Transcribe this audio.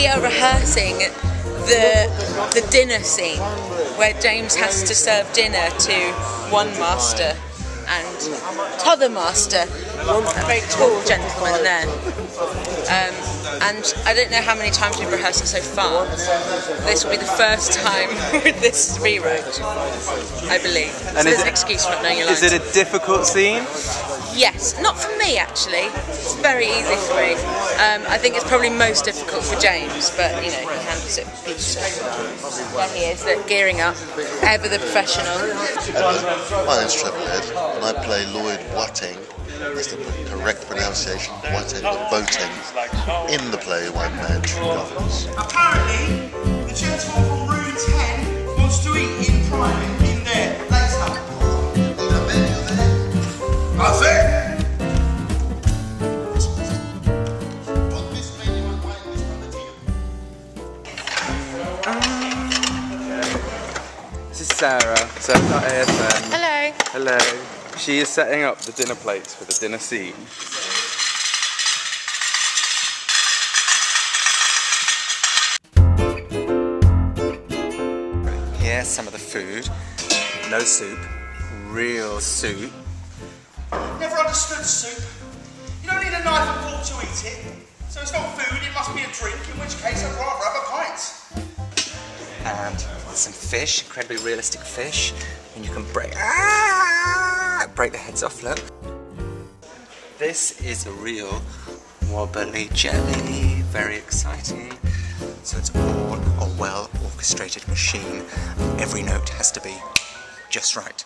we are rehearsing the the dinner scene where James has to serve dinner to one master and t'other master, a very tall gentleman there. Um, and I don't know how many times we've rehearsed it so far. This will be the first time with this rewrite, I believe. And is there's an excuse for not knowing your lines. Is it a difficult scene? Yes, not for me actually. It's very easy for me. Um, I think it's probably most difficult for James, but you know he handles it. There he is, look, gearing up, ever the professional. My name's Trevor Head, and I play Lloyd Boateng. That's the correct pronunciation, Boateng, the boating, in the play One Man Two Guvnors. Sarah, Sarah ASM. Hello. Hello. She is setting up the dinner plates for the dinner scene. Here's some of the food. No soup, real soup. Never understood soup. You don't need a knife and fork to eat it. So it's not food, it must be a drink, in which case I'd rather have a pint. and some fish, incredibly realistic fish, and you can break ah, break the heads off. Look, this is a real wobbly jelly. Very exciting. So it's all a well orchestrated machine. Every note has to be just right.